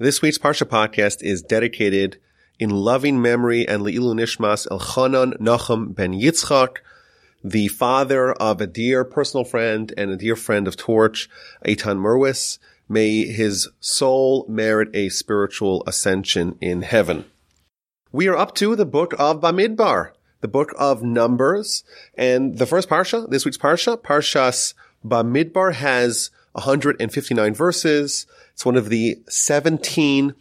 This week's Parsha podcast is dedicated in loving memory and Le'ilu Nishmas Elchanan Nachum ben Yitzchak, the father of a dear personal friend and a dear friend of Torch, Eitan Merwis. May his soul merit a spiritual ascension in heaven. We are up to the book of Bamidbar, the book of Numbers, and the first Parsha, this week's Parsha, Parshas Bamidbar has 159 verses. It's one of the 17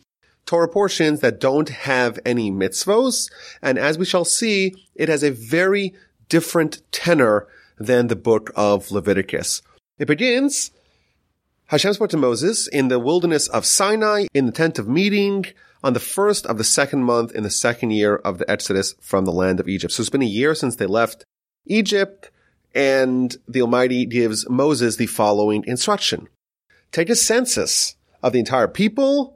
Torah portions that don't have any mitzvos. And as we shall see, it has a very different tenor than the book of Leviticus. It begins, Hashem spoke to Moses in the wilderness of Sinai in the tent of meeting on the first of the second month in the second year of the Exodus from the land of Egypt. So it's been a year since they left Egypt and the Almighty gives Moses the following instruction. Take a census of the entire people,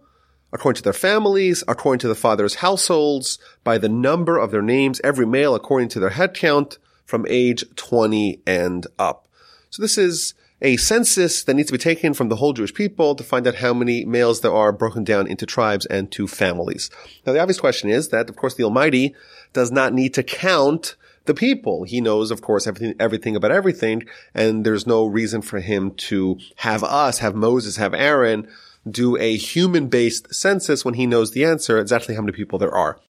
according to their families, according to the father's households, by the number of their names, every male according to their head count from age 20 and up. So this is a census that needs to be taken from the whole Jewish people to find out how many males there are broken down into tribes and to families. Now the obvious question is that, of course, the Almighty does not need to count the people. He knows, of course, everything, everything about everything, and there's no reason for him to have us, have Moses, have Aaron, do a human-based census when he knows the answer exactly how many people there are.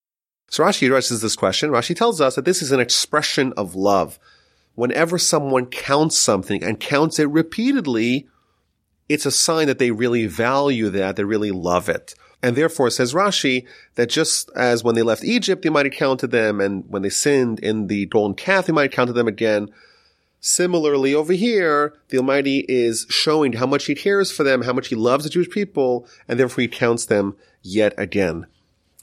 So Rashi addresses this question. Rashi tells us that this is an expression of love. Whenever someone counts something and counts it repeatedly, it's a sign that they really value that, they really love it. And therefore, says Rashi, that just as when they left Egypt, they might have counted them, and when they sinned in the golden calf, they might have counted them again. Similarly, over here, the Almighty is showing how much He cares for them, how much He loves the Jewish people, and therefore He counts them yet again.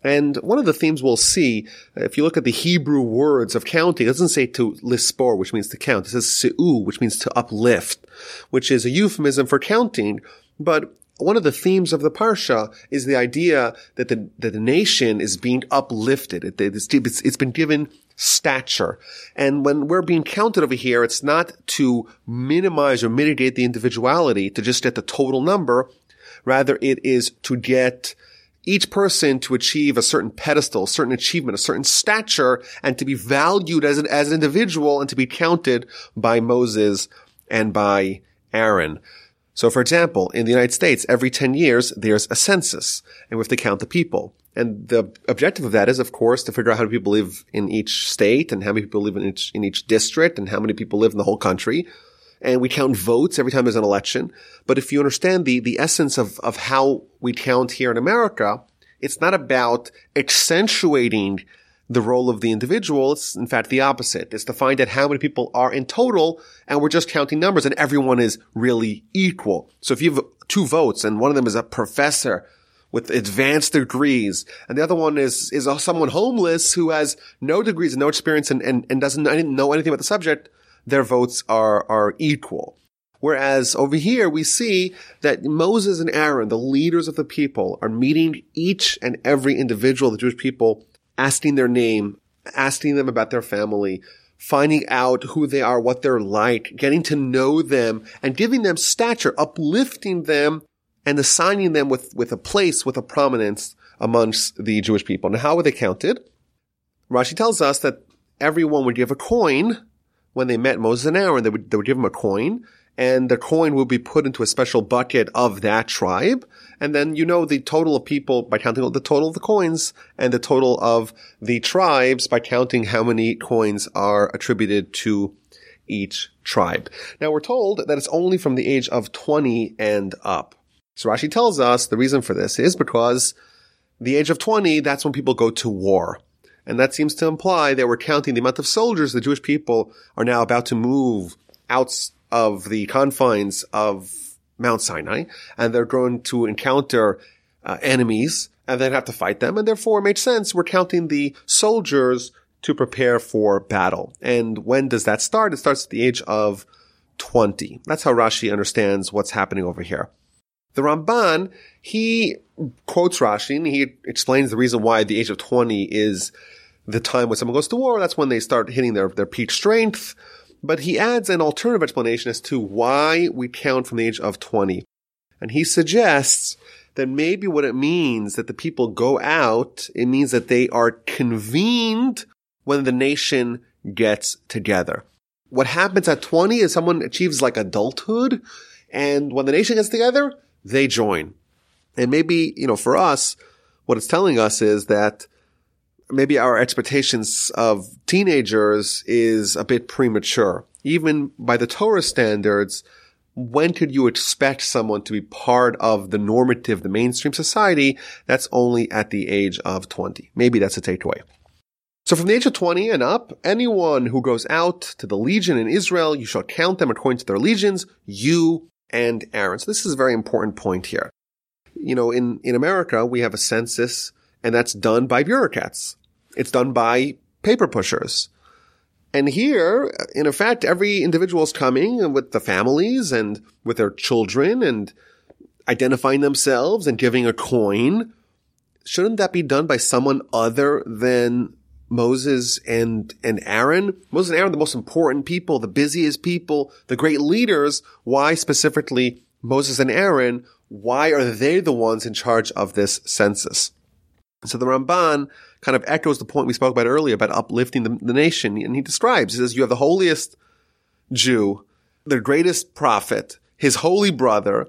And one of the themes we'll see, if you look at the Hebrew words of counting, it doesn't say to lispor, which means to count. It says se'u, which means to uplift, which is a euphemism for counting. But one of the themes of the parsha is the idea that the, that the nation is being uplifted. It, it's, it's been given stature. And when we're being counted over here, it's not to minimize or mitigate the individuality to just get the total number. Rather, it is to get each person to achieve a certain pedestal, a certain achievement, a certain stature, and to be valued as an, as an individual and to be counted by Moses and by Aaron. So for example, in the United States, every 10 years, there's a census and we have to count the people. And the objective of that is, of course, to figure out how many people live in each state and how many people live in each, in each district and how many people live in the whole country. And we count votes every time there's an election. But if you understand the, the essence of, of how we count here in America, it's not about accentuating the role of the individual. It's in fact the opposite. It's to find out how many people are in total and we're just counting numbers and everyone is really equal. So if you have two votes and one of them is a professor with advanced degrees and the other one is, is someone homeless who has no degrees and no experience and, and, and doesn't know anything about the subject, their votes are, are equal. Whereas over here, we see that Moses and Aaron, the leaders of the people, are meeting each and every individual, the Jewish people, asking their name, asking them about their family, finding out who they are, what they're like, getting to know them and giving them stature, uplifting them and assigning them with, with a place, with a prominence amongst the Jewish people. Now, how were they counted? Rashi tells us that everyone would give a coin when they met Moses and Aaron. They would, they would give them a coin and the coin will be put into a special bucket of that tribe. And then you know the total of people by counting the total of the coins and the total of the tribes by counting how many coins are attributed to each tribe. Now we're told that it's only from the age of 20 and up. So Rashi tells us the reason for this is because the age of 20, that's when people go to war. And that seems to imply that we're counting the amount of soldiers the Jewish people are now about to move out of the confines of Mount Sinai, and they're going to encounter uh, enemies and then have to fight them, and therefore it makes sense. We're counting the soldiers to prepare for battle. And when does that start? It starts at the age of 20. That's how Rashi understands what's happening over here. The Ramban, he quotes Rashi and he explains the reason why the age of 20 is the time when someone goes to war. That's when they start hitting their, their peak strength. But he adds an alternative explanation as to why we count from the age of 20. And he suggests that maybe what it means that the people go out, it means that they are convened when the nation gets together. What happens at 20 is someone achieves like adulthood and when the nation gets together, they join. And maybe, you know, for us, what it's telling us is that maybe our expectations of teenagers is a bit premature. Even by the Torah standards, when could you expect someone to be part of the normative, the mainstream society? That's only at the age of 20. Maybe that's a takeaway. So from the age of 20 and up, anyone who goes out to the legion in Israel, you shall count them according to their legions, you and Aaron. So this is a very important point here. You know, in, in America, we have a census and that's done by bureaucrats. It's done by paper pushers. And here, in effect, every individual is coming with the families and with their children and identifying themselves and giving a coin. Shouldn't that be done by someone other than Moses and, and Aaron? Moses and Aaron, the most important people, the busiest people, the great leaders. Why specifically Moses and Aaron? Why are they the ones in charge of this census? So the Ramban kind of echoes the point we spoke about earlier about uplifting the, the nation. And he describes, he says, you have the holiest Jew, the greatest prophet, his holy brother.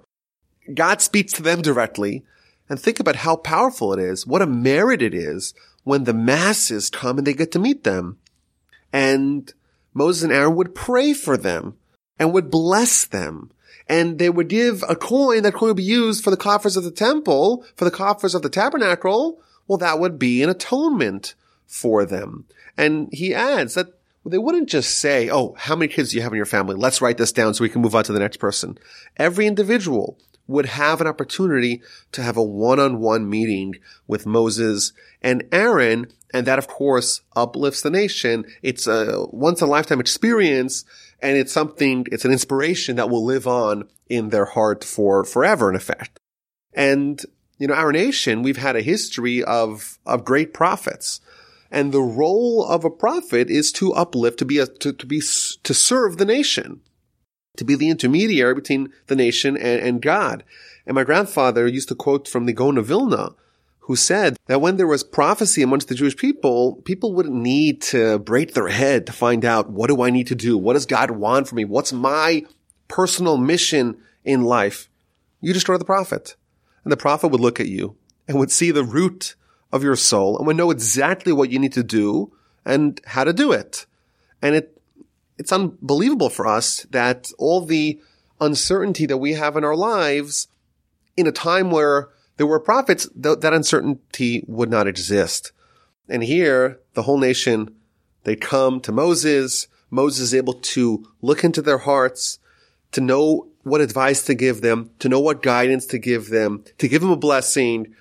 God speaks to them directly. And think about how powerful it is. What a merit it is when the masses come and they get to meet them. And Moses and Aaron would pray for them and would bless them. And they would give a coin, that coin would be used for the coffers of the temple, for the coffers of the tabernacle, well, that would be an atonement for them. And he adds that they wouldn't just say, Oh, how many kids do you have in your family? Let's write this down so we can move on to the next person. Every individual would have an opportunity to have a one-on-one meeting with Moses and Aaron. And that, of course, uplifts the nation. It's a once in a lifetime experience. And it's something, it's an inspiration that will live on in their heart for forever, in effect. And you know, our nation, we've had a history of, of great prophets. And the role of a prophet is to uplift, to be a, to, to be, to serve the nation, to be the intermediary between the nation and, and God. And my grandfather used to quote from the Gaon of Vilna, who said that when there was prophecy amongst the Jewish people, people wouldn't need to break their head to find out what do I need to do? What does God want from me? What's my personal mission in life? You to the prophet. And the prophet would look at you and would see the root of your soul and would know exactly what you need to do and how to do it. And it, it's unbelievable for us that all the uncertainty that we have in our lives in a time where there were prophets, th- that uncertainty would not exist. And here, the whole nation, they come to Moses. Moses is able to look into their hearts, to know what advice to give them, to know what guidance to give them, to give them a blessing.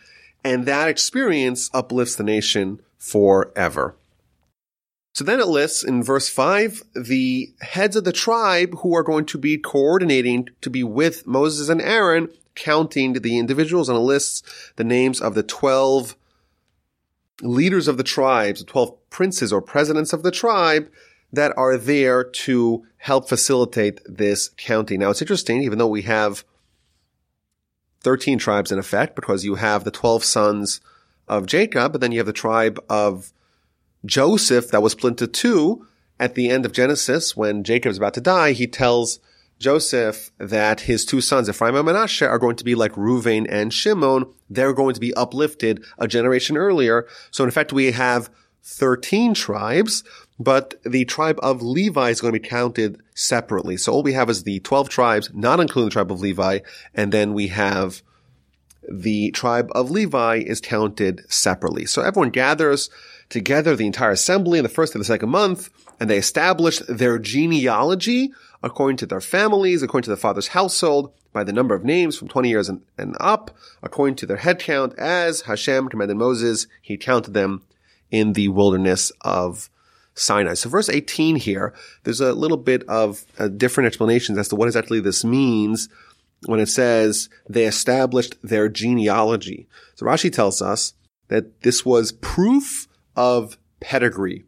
And that experience uplifts the nation forever. So then it lists in verse five, the heads of the tribe who are going to be coordinating to be with Moses and Aaron, counting the individuals and it lists the names of the 12 leaders of the tribes, the 12 princes or presidents of the tribe that are there to help facilitate this counting. Now it's interesting, even though we have 13 tribes in effect, because you have the 12 sons of Jacob, but then you have the tribe of Joseph that was split into two at the end of Genesis when Jacob is about to die. He tells Joseph that his two sons, Ephraim and Manasseh, are going to be like Reuven and Shimon. They're going to be uplifted a generation earlier. So in effect, we have 13 tribes, but the tribe of Levi is going to be counted separately. So all we have is the 12 tribes, not including the tribe of Levi, and then we have the tribe of Levi is counted separately. So everyone gathers together, the entire assembly in the first and the second month, and they establish their genealogy according to their families, according to the father's household, by the number of names from 20 years and, and up, according to their head count, as Hashem commanded Moses, he counted them in the wilderness of Sinai. So verse 18 here, there's a little bit of uh, different explanations as to what exactly this means when it says they established their genealogy. So Rashi tells us that this was proof of pedigree.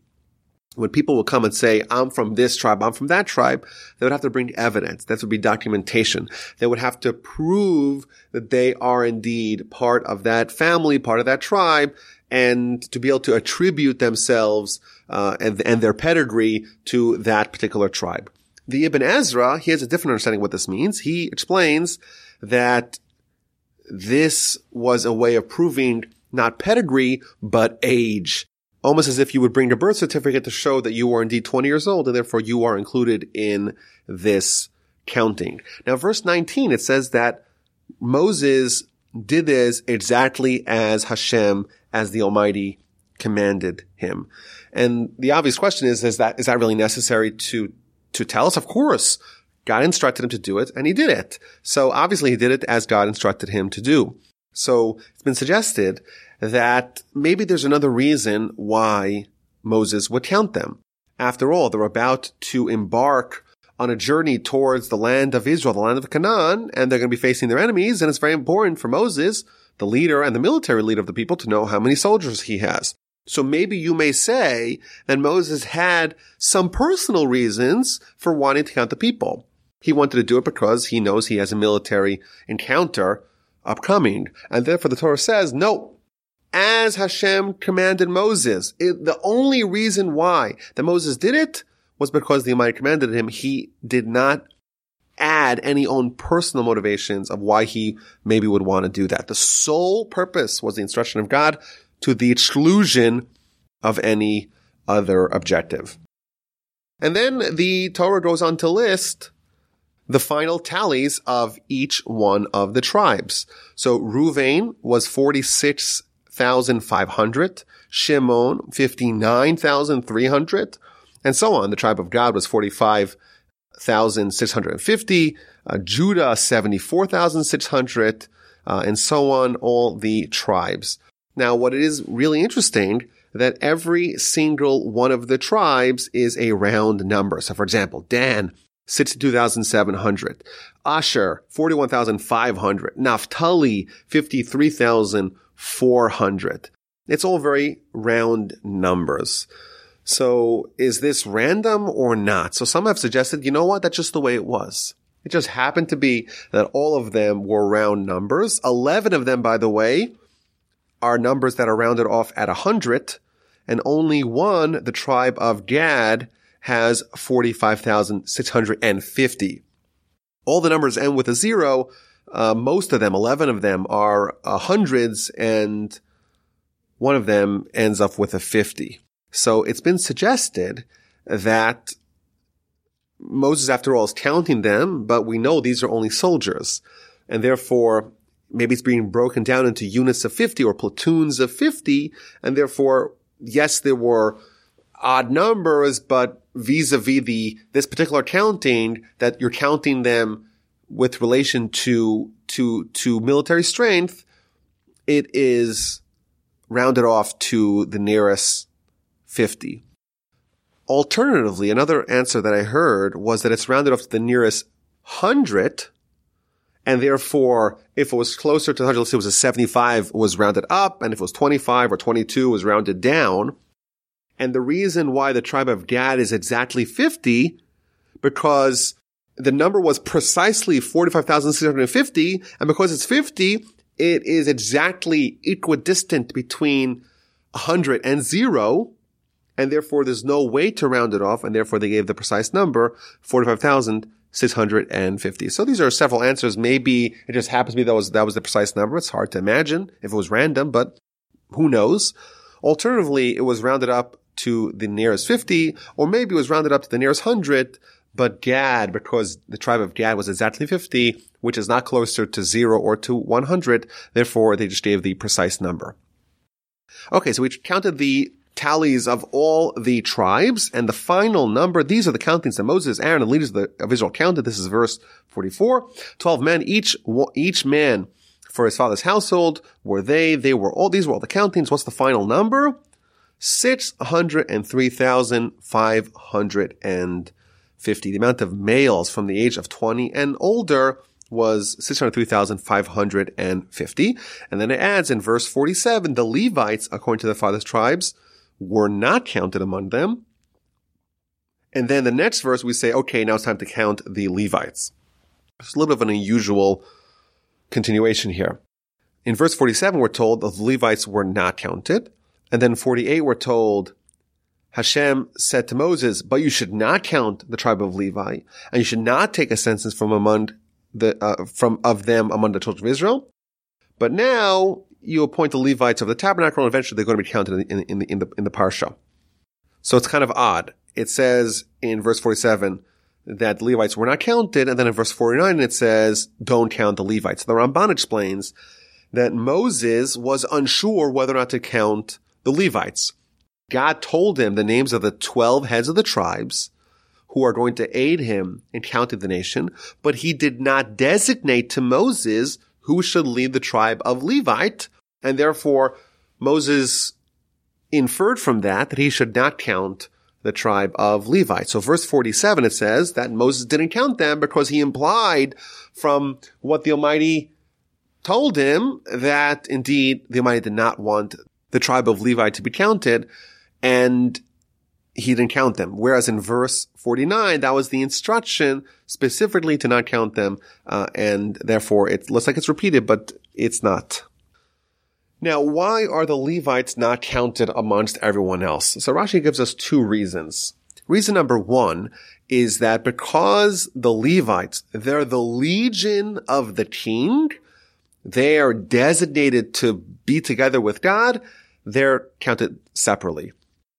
when people would come and say, I'm from this tribe, I'm from that tribe, they would have to bring evidence. That would be documentation. They would have to prove that they are indeed part of that family, part of that tribe, and to be able to attribute themselves uh, and, and their pedigree to that particular tribe. The Ibn Ezra, he has a different understanding of what this means. He explains that this was a way of proving not pedigree, but age almost as if you would bring your birth certificate to show that you are indeed 20 years old and therefore you are included in this counting. Now, verse 19, it says that Moses did this exactly as Hashem, as the Almighty commanded him. And the obvious question is, is that, is that really necessary to, to tell us? Of course. God instructed him to do it and he did it. So obviously he did it as God instructed him to do. So it's been suggested that maybe there's another reason why Moses would count them. After all, they're about to embark on a journey towards the land of Israel, the land of Canaan, and they're going to be facing their enemies. And it's very important for Moses, the leader and the military leader of the people, to know how many soldiers he has. So maybe you may say that Moses had some personal reasons for wanting to count the people. He wanted to do it because he knows he has a military encounter upcoming. And therefore the Torah says, no, as Hashem commanded Moses. It, the only reason why that Moses did it was because the Almighty commanded him. He did not add any own personal motivations of why he maybe would want to do that. The sole purpose was the instruction of God to the exclusion of any other objective. And then the Torah goes on to list the final tallies of each one of the tribes. So Ruvain was 46,500, Shimon 59,300, and so on. The tribe of Gad was 45,650, uh, Judah 74,600, uh, and so on, all the tribes. Now, what is really interesting that every single one of the tribes is a round number. So for example, Dan 62,700. Asher, 41,500. Naphtali, 53,400. It's all very round numbers. So is this random or not? So some have suggested, you know what? That's just the way it was. It just happened to be that all of them were round numbers. 11 of them, by the way, are numbers that are rounded off at 100 and only one, the tribe of Gad, has 45,650. All the numbers end with a zero. Uh, most of them, 11 of them are uh, hundreds and one of them ends up with a 50. So it's been suggested that Moses, after all, is counting them, but we know these are only soldiers. And therefore, maybe it's being broken down into units of 50 or platoons of 50. And therefore, yes, there were odd numbers, but vis-a-vis the, this particular counting that you're counting them with relation to, to, to military strength, it is rounded off to the nearest 50. Alternatively, another answer that I heard was that it's rounded off to the nearest 100, and therefore, if it was closer to 100, let's say it was a 75, was rounded up, and if it was 25 or 22, was rounded down. And the reason why the tribe of Gad is exactly 50, because the number was precisely 45,650, and because it's 50, it is exactly equidistant between 100 and 0, and therefore there's no way to round it off, and therefore they gave the precise number, 45,650. So these are several answers. Maybe it just happens to be that was, that was the precise number. It's hard to imagine if it was random, but who knows? Alternatively, it was rounded up to the nearest 50, or maybe it was rounded up to the nearest 100, but Gad, because the tribe of Gad was exactly 50, which is not closer to 0 or to 100, therefore they just gave the precise number. Okay, so we counted the tallies of all the tribes, and the final number, these are the countings that Moses, Aaron, and leaders of Israel counted. This is verse 44. 12 men, each, each man for his father's household were they, they were all, these were all the countings. What's the final number? 603,550. The amount of males from the age of 20 and older was 603,550. And then it adds in verse 47, the Levites, according to the father's tribes, were not counted among them. And then the next verse we say, okay, now it's time to count the Levites. It's a little bit of an unusual continuation here. In verse 47, we're told the Levites were not counted. And then 48, we're told Hashem said to Moses, but you should not count the tribe of Levi, and you should not take a census from among the, uh, from, of them among the children of Israel. But now you appoint the Levites of the tabernacle, and eventually they're going to be counted in, in, in the, in the, in the parsha. So it's kind of odd. It says in verse 47 that the Levites were not counted, and then in verse 49 it says, don't count the Levites. The Ramban explains that Moses was unsure whether or not to count the Levites. God told him the names of the 12 heads of the tribes who are going to aid him in counting the nation, but he did not designate to Moses who should lead the tribe of Levite, and therefore Moses inferred from that that he should not count the tribe of Levite. So verse 47, it says that Moses didn't count them because he implied from what the Almighty told him that indeed the Almighty did not want the tribe of Levi to be counted and he didn't count them. Whereas in verse 49, that was the instruction specifically to not count them. Uh, and therefore it looks like it's repeated, but it's not. Now, why are the Levites not counted amongst everyone else? So Rashi gives us two reasons. Reason number one is that because the Levites, they're the legion of the king, they are designated to be together with God, they're counted separately.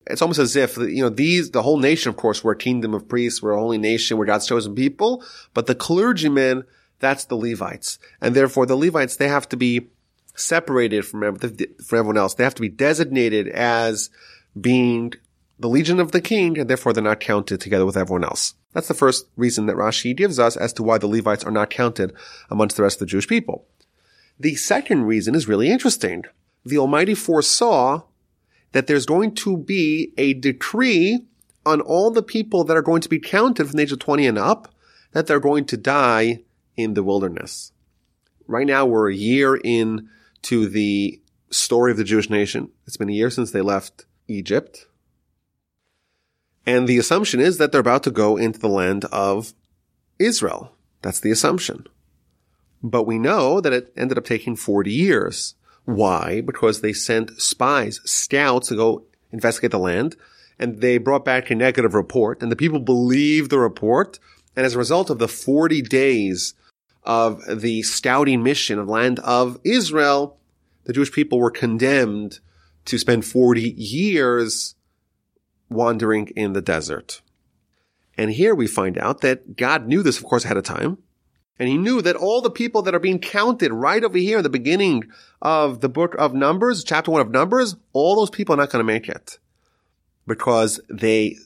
It's almost as if, you know, these, the whole nation, of course, we're a kingdom of priests, we're a holy nation, we're God's chosen people, but the clergymen, that's the Levites. And therefore the Levites, they have to be separated from, from everyone else. They have to be designated as being the legion of the king, and therefore they're not counted together with everyone else. That's the first reason that Rashi gives us as to why the Levites are not counted amongst the rest of the Jewish people. The second reason is really interesting. The Almighty foresaw that there's going to be a decree on all the people that are going to be counted from the age of 20 and up, that they're going to die in the wilderness. Right now, we're a year in to the story of the Jewish nation. It's been a year since they left Egypt. And the assumption is that they're about to go into the land of Israel. That's the assumption. But we know that it ended up taking 40 years. Why? Because they sent spies, scouts to go investigate the land, and they brought back a negative report, and the people believed the report, and as a result of the 40 days of the scouting mission of land of Israel, the Jewish people were condemned to spend 40 years wandering in the desert. And here we find out that God knew this, of course, ahead of time. And he knew that all the people that are being counted right over here in the beginning of the book of Numbers, chapter one of Numbers, all those people are not going to make it because they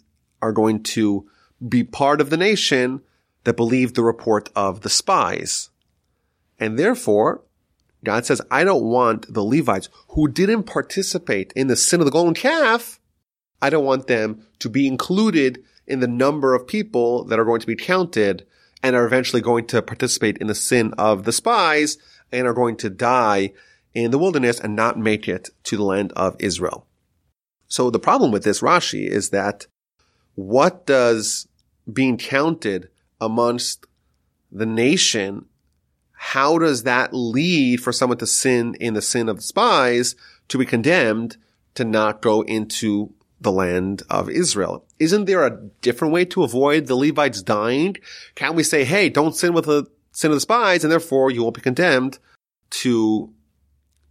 are going to be part of the nation that believed the report of the spies. And therefore, God says, I don't want the Levites who didn't participate in the sin of the golden calf. I don't want them to be included in the number of people that are going to be counted and are eventually going to participate in the sin of the spies and are going to die in the wilderness and not make it to the land of Israel. So the problem with this Rashi is that what does being counted amongst the nation, how does that lead for someone to sin in the sin of the spies to be condemned to not go into the land of Israel. Isn't there a different way to avoid the Levites dying? Can't we say, hey, don't sin with the sin of the spies and therefore you won't be condemned to,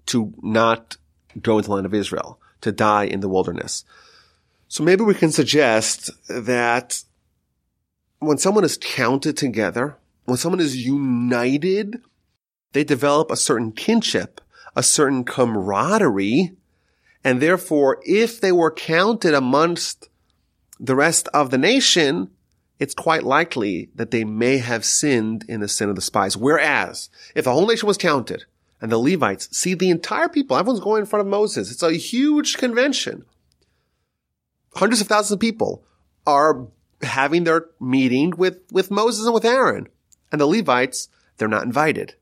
to not go into the land of Israel, to die in the wilderness. So maybe we can suggest that when someone is counted together, when someone is united, they develop a certain kinship, a certain camaraderie and therefore, if they were counted amongst the rest of the nation, it's quite likely that they may have sinned in the sin of the spies. Whereas, if the whole nation was counted and the Levites see the entire people, everyone's going in front of Moses. It's a huge convention. Hundreds of thousands of people are having their meeting with, with Moses and with Aaron. And the Levites, they're not invited.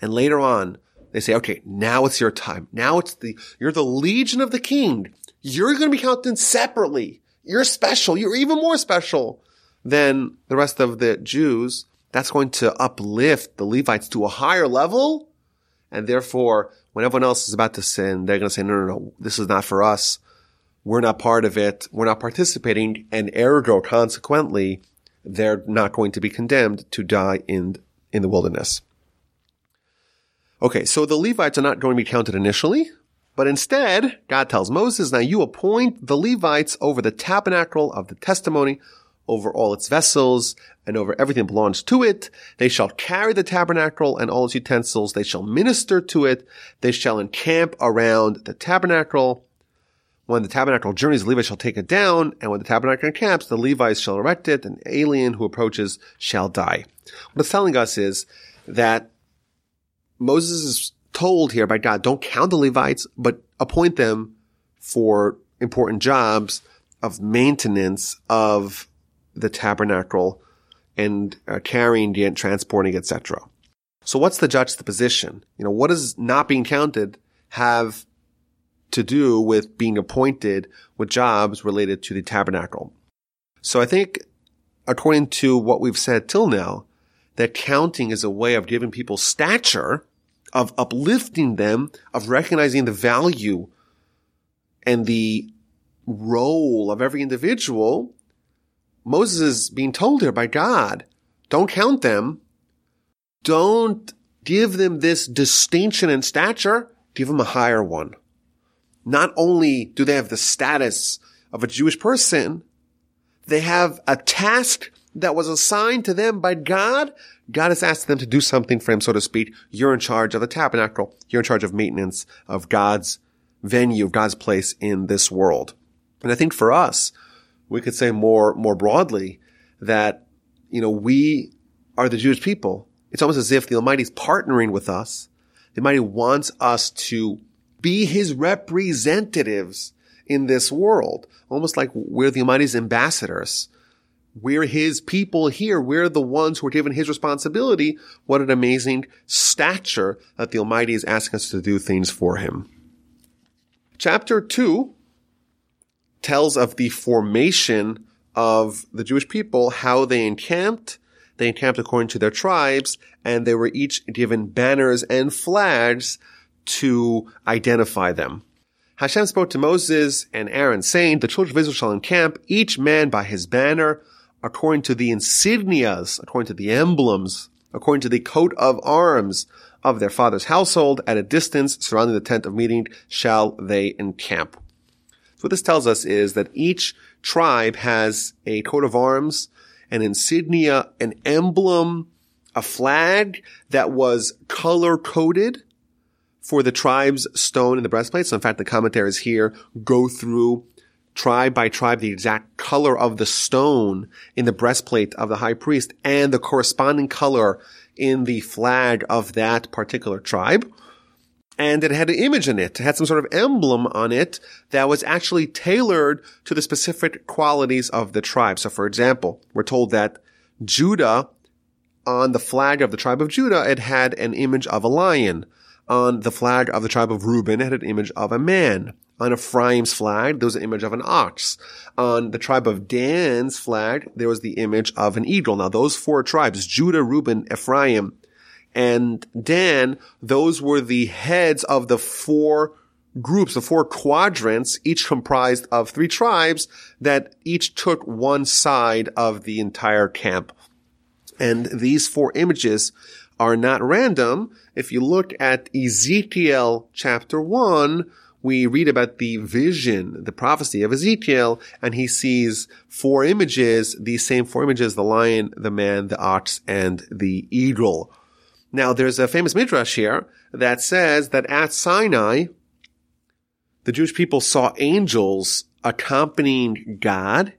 And later on, they say, okay, now it's your time. Now it's the, you're the legion of the king. You're going to be counted separately. You're special. You're even more special than the rest of the Jews. That's going to uplift the Levites to a higher level. And therefore, when everyone else is about to sin, they're going to say, no, no, no, this is not for us. We're not part of it. We're not participating. And ergo, consequently, they're not going to be condemned to die in, in the wilderness. Okay, so the Levites are not going to be counted initially, but instead, God tells Moses, now you appoint the Levites over the tabernacle of the testimony, over all its vessels, and over everything that belongs to it. They shall carry the tabernacle and all its utensils. They shall minister to it. They shall encamp around the tabernacle. When the tabernacle journeys, the Levites shall take it down, and when the tabernacle encamps, the Levites shall erect it, and alien who approaches shall die. What it's telling us is that Moses is told here by God, don't count the Levites, but appoint them for important jobs of maintenance of the tabernacle and uh, carrying it, transporting, etc. So what's the juxtaposition? You know, what does not being counted have to do with being appointed with jobs related to the tabernacle? So I think according to what we've said till now, that counting is a way of giving people stature of uplifting them, of recognizing the value and the role of every individual, Moses is being told here by God, don't count them. Don't give them this distinction and stature. Give them a higher one. Not only do they have the status of a Jewish person, they have a task that was assigned to them by God God has asked them to do something for him, so to speak. You're in charge of the tabernacle. You're in charge of maintenance of God's venue, of God's place in this world. And I think for us, we could say more, more broadly that, you know, we are the Jewish people. It's almost as if the Almighty is partnering with us. The Almighty wants us to be His representatives in this world, almost like we're the Almighty's ambassadors. We're his people here. We're the ones who are given his responsibility. What an amazing stature that the Almighty is asking us to do things for him. Chapter 2 tells of the formation of the Jewish people, how they encamped. They encamped according to their tribes, and they were each given banners and flags to identify them. Hashem spoke to Moses and Aaron, saying, The children of Israel shall encamp, each man by his banner, according to the insignias, according to the emblems, according to the coat of arms of their father's household at a distance surrounding the tent of meeting shall they encamp. So what this tells us is that each tribe has a coat of arms, an insignia, an emblem, a flag that was color coded for the tribe's stone in the breastplate. So in fact, the commentaries here go through tribe by tribe the exact color of the stone in the breastplate of the high priest and the corresponding color in the flag of that particular tribe. And it had an image in it. It had some sort of emblem on it that was actually tailored to the specific qualities of the tribe. So for example, we're told that Judah, on the flag of the tribe of Judah, it had an image of a lion. On the flag of the tribe of Reuben, it had an image of a man. On Ephraim's flag, there was an image of an ox. On the tribe of Dan's flag, there was the image of an eagle. Now those four tribes, Judah, Reuben, Ephraim, and Dan, those were the heads of the four groups, the four quadrants, each comprised of three tribes that each took one side of the entire camp. And these four images are not random. If you look at Ezekiel chapter one, we read about the vision, the prophecy of Ezekiel, and he sees four images, these same four images, the lion, the man, the ox, and the eagle. Now, there's a famous midrash here that says that at Sinai, the Jewish people saw angels accompanying God,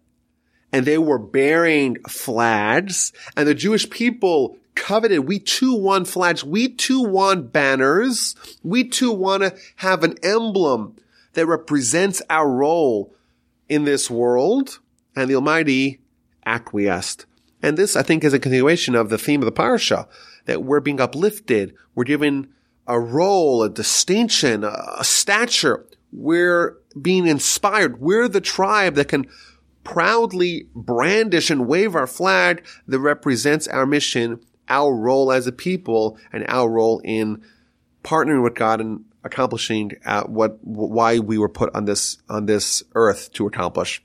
and they were bearing flags, and the Jewish people coveted. We too want flags. We too want banners. We too want to have an emblem that represents our role in this world. And the Almighty acquiesced. And this, I think, is a continuation of the theme of the parsha that we're being uplifted. We're given a role, a distinction, a stature. We're being inspired. We're the tribe that can proudly brandish and wave our flag that represents our mission, our role as a people, and our role in partnering with God and accomplishing uh, what why we were put on this on this earth to accomplish.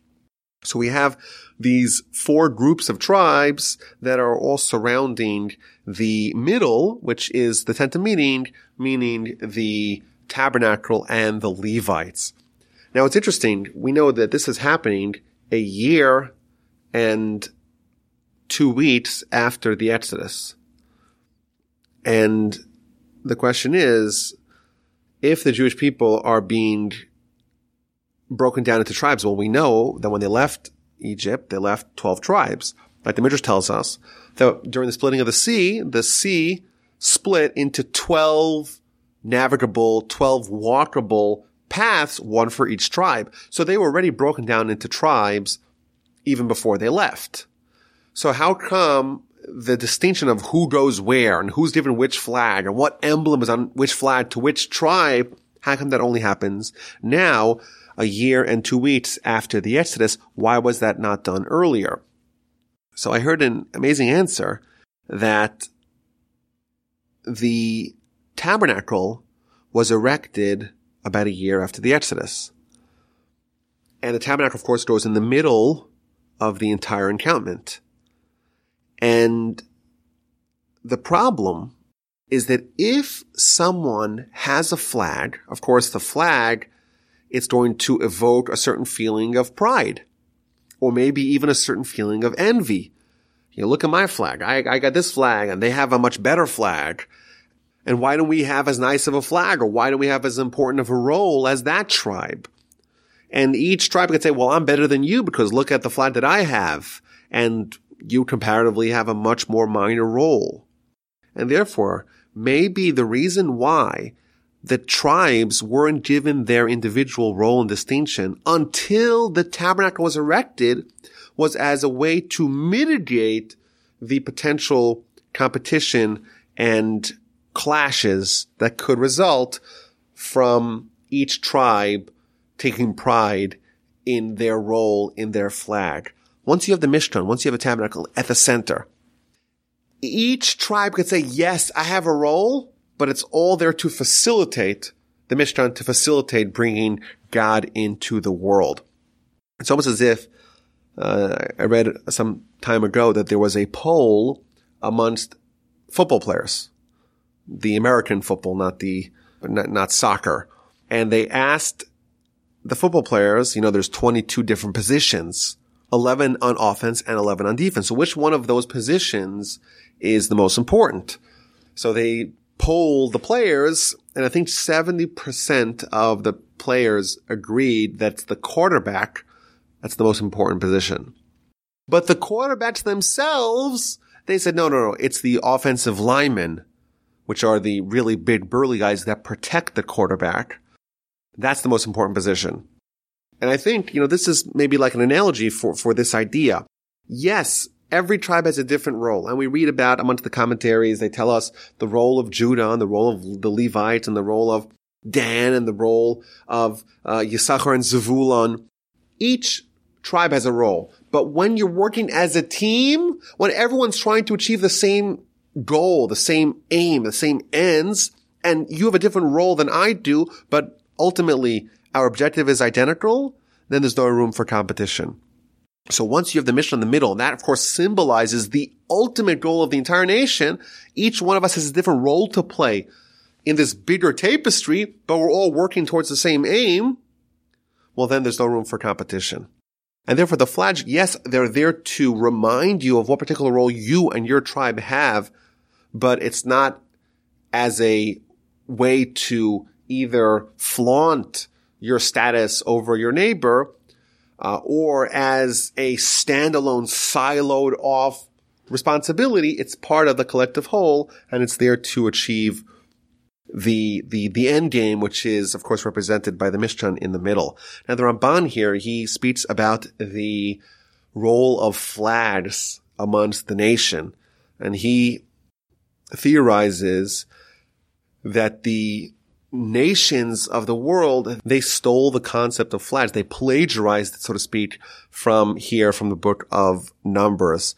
So we have these four groups of tribes that are all surrounding the middle, which is the tent of meeting, meaning the tabernacle and the Levites. Now it's interesting. We know that this is happening a year and two weeks after the Exodus. And the question is, if the Jewish people are being broken down into tribes, well, we know that when they left Egypt, they left 12 tribes. Like the Midrash tells us that during the splitting of the sea, the sea split into 12 navigable, 12 walkable paths, one for each tribe. So they were already broken down into tribes even before they left. So how come the distinction of who goes where and who's given which flag and what emblem is on which flag to which tribe, how come that only happens now, a year and two weeks after the Exodus? Why was that not done earlier? So I heard an amazing answer that the tabernacle was erected about a year after the Exodus. And the tabernacle, of course, goes in the middle of the entire encampment. And the problem is that if someone has a flag, of course, the flag, it's going to evoke a certain feeling of pride or maybe even a certain feeling of envy. You know, look at my flag. I, I got this flag and they have a much better flag. And why don't we have as nice of a flag or why don't we have as important of a role as that tribe? And each tribe could say, well, I'm better than you because look at the flag that I have. And you comparatively have a much more minor role. And therefore, maybe the reason why the tribes weren't given their individual role and distinction until the tabernacle was erected was as a way to mitigate the potential competition and clashes that could result from each tribe taking pride in their role in their flag. Once you have the Mishkan, once you have a tabernacle at the center, each tribe could say, yes, I have a role, but it's all there to facilitate the Mishkan, to facilitate bringing God into the world. It's almost as if, uh, I read some time ago that there was a poll amongst football players, the American football, not the, not, not soccer. And they asked the football players, you know, there's 22 different positions 11 on offense and 11 on defense. So which one of those positions is the most important? So they polled the players and I think 70% of the players agreed that the quarterback, that's the most important position. But the quarterbacks themselves, they said, no, no, no, it's the offensive linemen, which are the really big burly guys that protect the quarterback. That's the most important position. And I think, you know, this is maybe like an analogy for, for this idea. Yes, every tribe has a different role. And we read about amongst the commentaries, they tell us the role of Judah and the role of the Levites and the role of Dan and the role of uh, Yisachar and Zavulon. Each tribe has a role. But when you're working as a team, when everyone's trying to achieve the same goal, the same aim, the same ends, and you have a different role than I do, but ultimately our objective is identical, then there's no room for competition. So once you have the Mishkan in the middle, and that of course symbolizes the ultimate goal of the entire nation, each one of us has a different role to play in this bigger tapestry, but we're all working towards the same aim. Well, then there's no room for competition. And therefore the flags, yes, they're there to remind you of what particular role you and your tribe have, but it's not as a way to either flaunt your status over your neighbor, uh, or as a standalone siloed off responsibility. It's part of the collective whole and it's there to achieve the, the, the end game, which is, of course, represented by the Mishkan in the middle. Now, the Ramban here, he speaks about the role of flags amongst the nation and he theorizes that the nations of the world, they stole the concept of flags. They plagiarized, so to speak, from here, from the book of Numbers.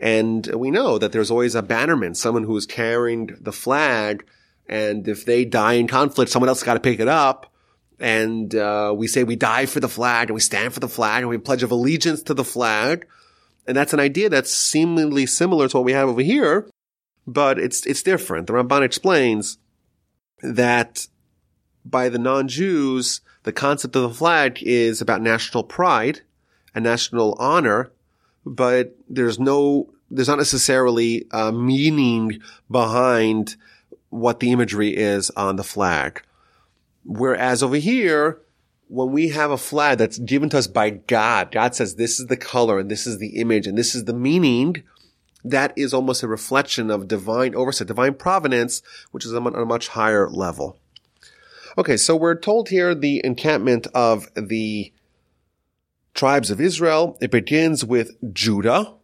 And we know that there's always a bannerman, someone who is carrying the flag. And if they die in conflict, someone else got to pick it up. And uh, we say we die for the flag and we stand for the flag and we pledge of allegiance to the flag. And that's an idea that's seemingly similar to what we have over here, but it's it's different. The Ramban explains that by the non-Jews, the concept of the flag is about national pride and national honor, but there's no, there's not necessarily a meaning behind what the imagery is on the flag. Whereas over here, when we have a flag that's given to us by God, God says this is the color and this is the image and this is the meaning, that is almost a reflection of divine oversight, divine providence, which is on a much higher level. Okay, so we're told here the encampment of the tribes of Israel. It begins with Judah.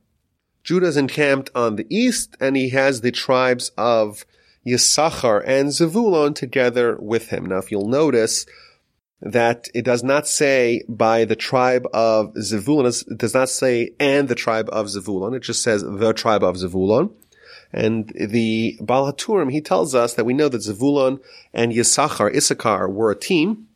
Judah is encamped on the east, and he has the tribes of Yisachar and Zevulun together with him. Now, if you'll notice, that it does not say by the tribe of Zevulun. It does not say and the tribe of Zevulun. It just says the tribe of Zevulun. And the Baal HaTurim, he tells us that we know that Zevulun and Yisachar, Issachar, were a team.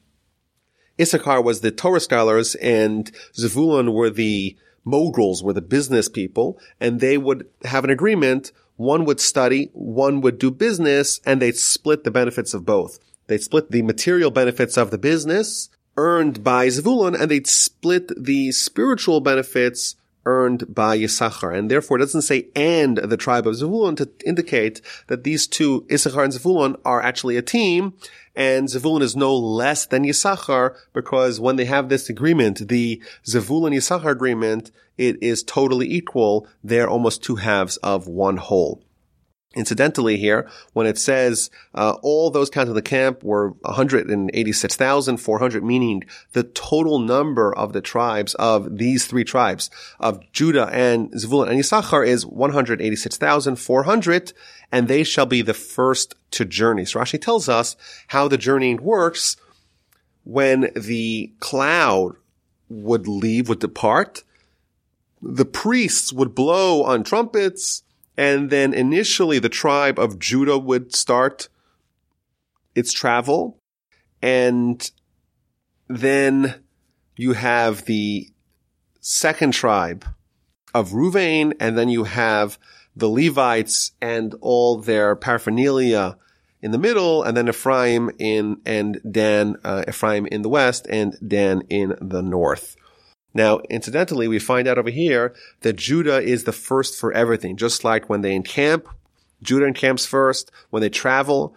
Issachar was the Torah scholars and Zevulun were the moguls, were the business people, and they would have an agreement. One would study, one would do business, and they'd split the benefits of both. They'd split the material benefits of the business earned by Zvulun and they'd split the spiritual benefits earned by Yisachar. And therefore it doesn't say and the tribe of Zvulun to indicate that these two, Issachar and Zvulun, are actually a team. And Zvulun is no less than Yisachar because when they have this agreement, the Zvulun Yisachar agreement, it is totally equal. They're almost two halves of one whole. Incidentally here, when it says uh, all those counts in the camp were 186,400, meaning the total number of the tribes of these three tribes of Judah and Zvulun and Issachar is 186,400, and they shall be the first to journey. So Rashi tells us how the journeying works when the cloud would leave, would depart. The priests would blow on trumpets and then initially the tribe of Judah would start its travel. And then you have the second tribe of Ruvain, and then you have the Levites and all their paraphernalia in the middle, and then Ephraim in and Dan, uh, Ephraim in the west, and Dan in the north. Now, incidentally, we find out over here that Judah is the first for everything. Just like when they encamp, Judah encamps first. When they travel,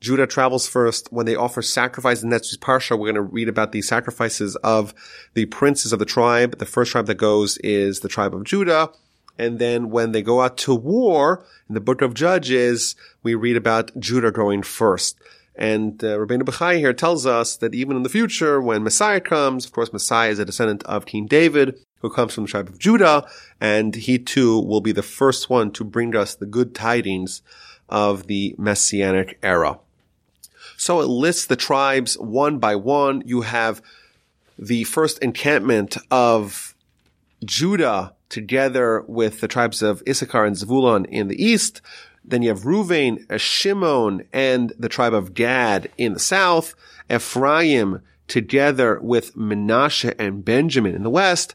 Judah travels first. When they offer sacrifice in next parsha, we're going to read about the sacrifices of the princes of the tribe. The first tribe that goes is the tribe of Judah. And then when they go out to war in the book of Judges, we read about Judah going first. And uh, Rabbeinu Bechai here tells us that even in the future, when Messiah comes, of course, Messiah is a descendant of King David, who comes from the tribe of Judah, and he too will be the first one to bring us the good tidings of the Messianic era. So it lists the tribes one by one. You have the first encampment of Judah together with the tribes of Issachar and Zevulun in the east. Then you have Ruvain, Shimon, and the tribe of Gad in the south, Ephraim together with Menashe and Benjamin in the west,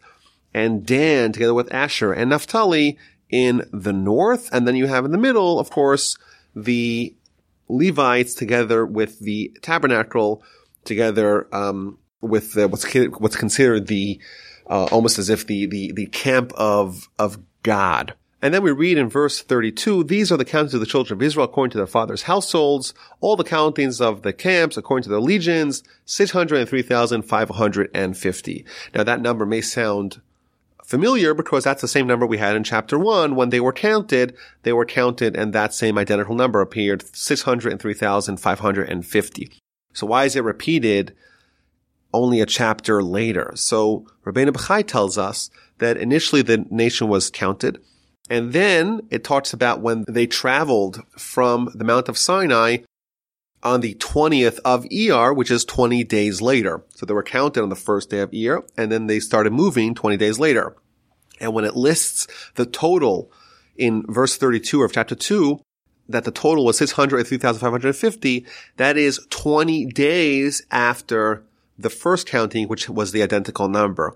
and Dan together with Asher and Naphtali in the north. And then you have in the middle, of course, the Levites together with the tabernacle, together um, with the, what's what's considered the uh, almost as if the the the camp of of God. And then we read in verse 32, these are the countings of the children of Israel according to their fathers' households, all the countings of the camps according to their legions, 603,550. Now that number may sound familiar because that's the same number we had in chapter 1 when they were counted, they were counted and that same identical number appeared 603,550. So why is it repeated only a chapter later? So Rabbeinu Bechai tells us that initially the nation was counted and then it talks about when they traveled from the Mount of Sinai on the 20th of ER, which is 20 days later. So they were counted on the first day of ER, and then they started moving 20 days later. And when it lists the total in verse 32 of chapter 2, that the total was 603,550, that is 20 days after the first counting, which was the identical number.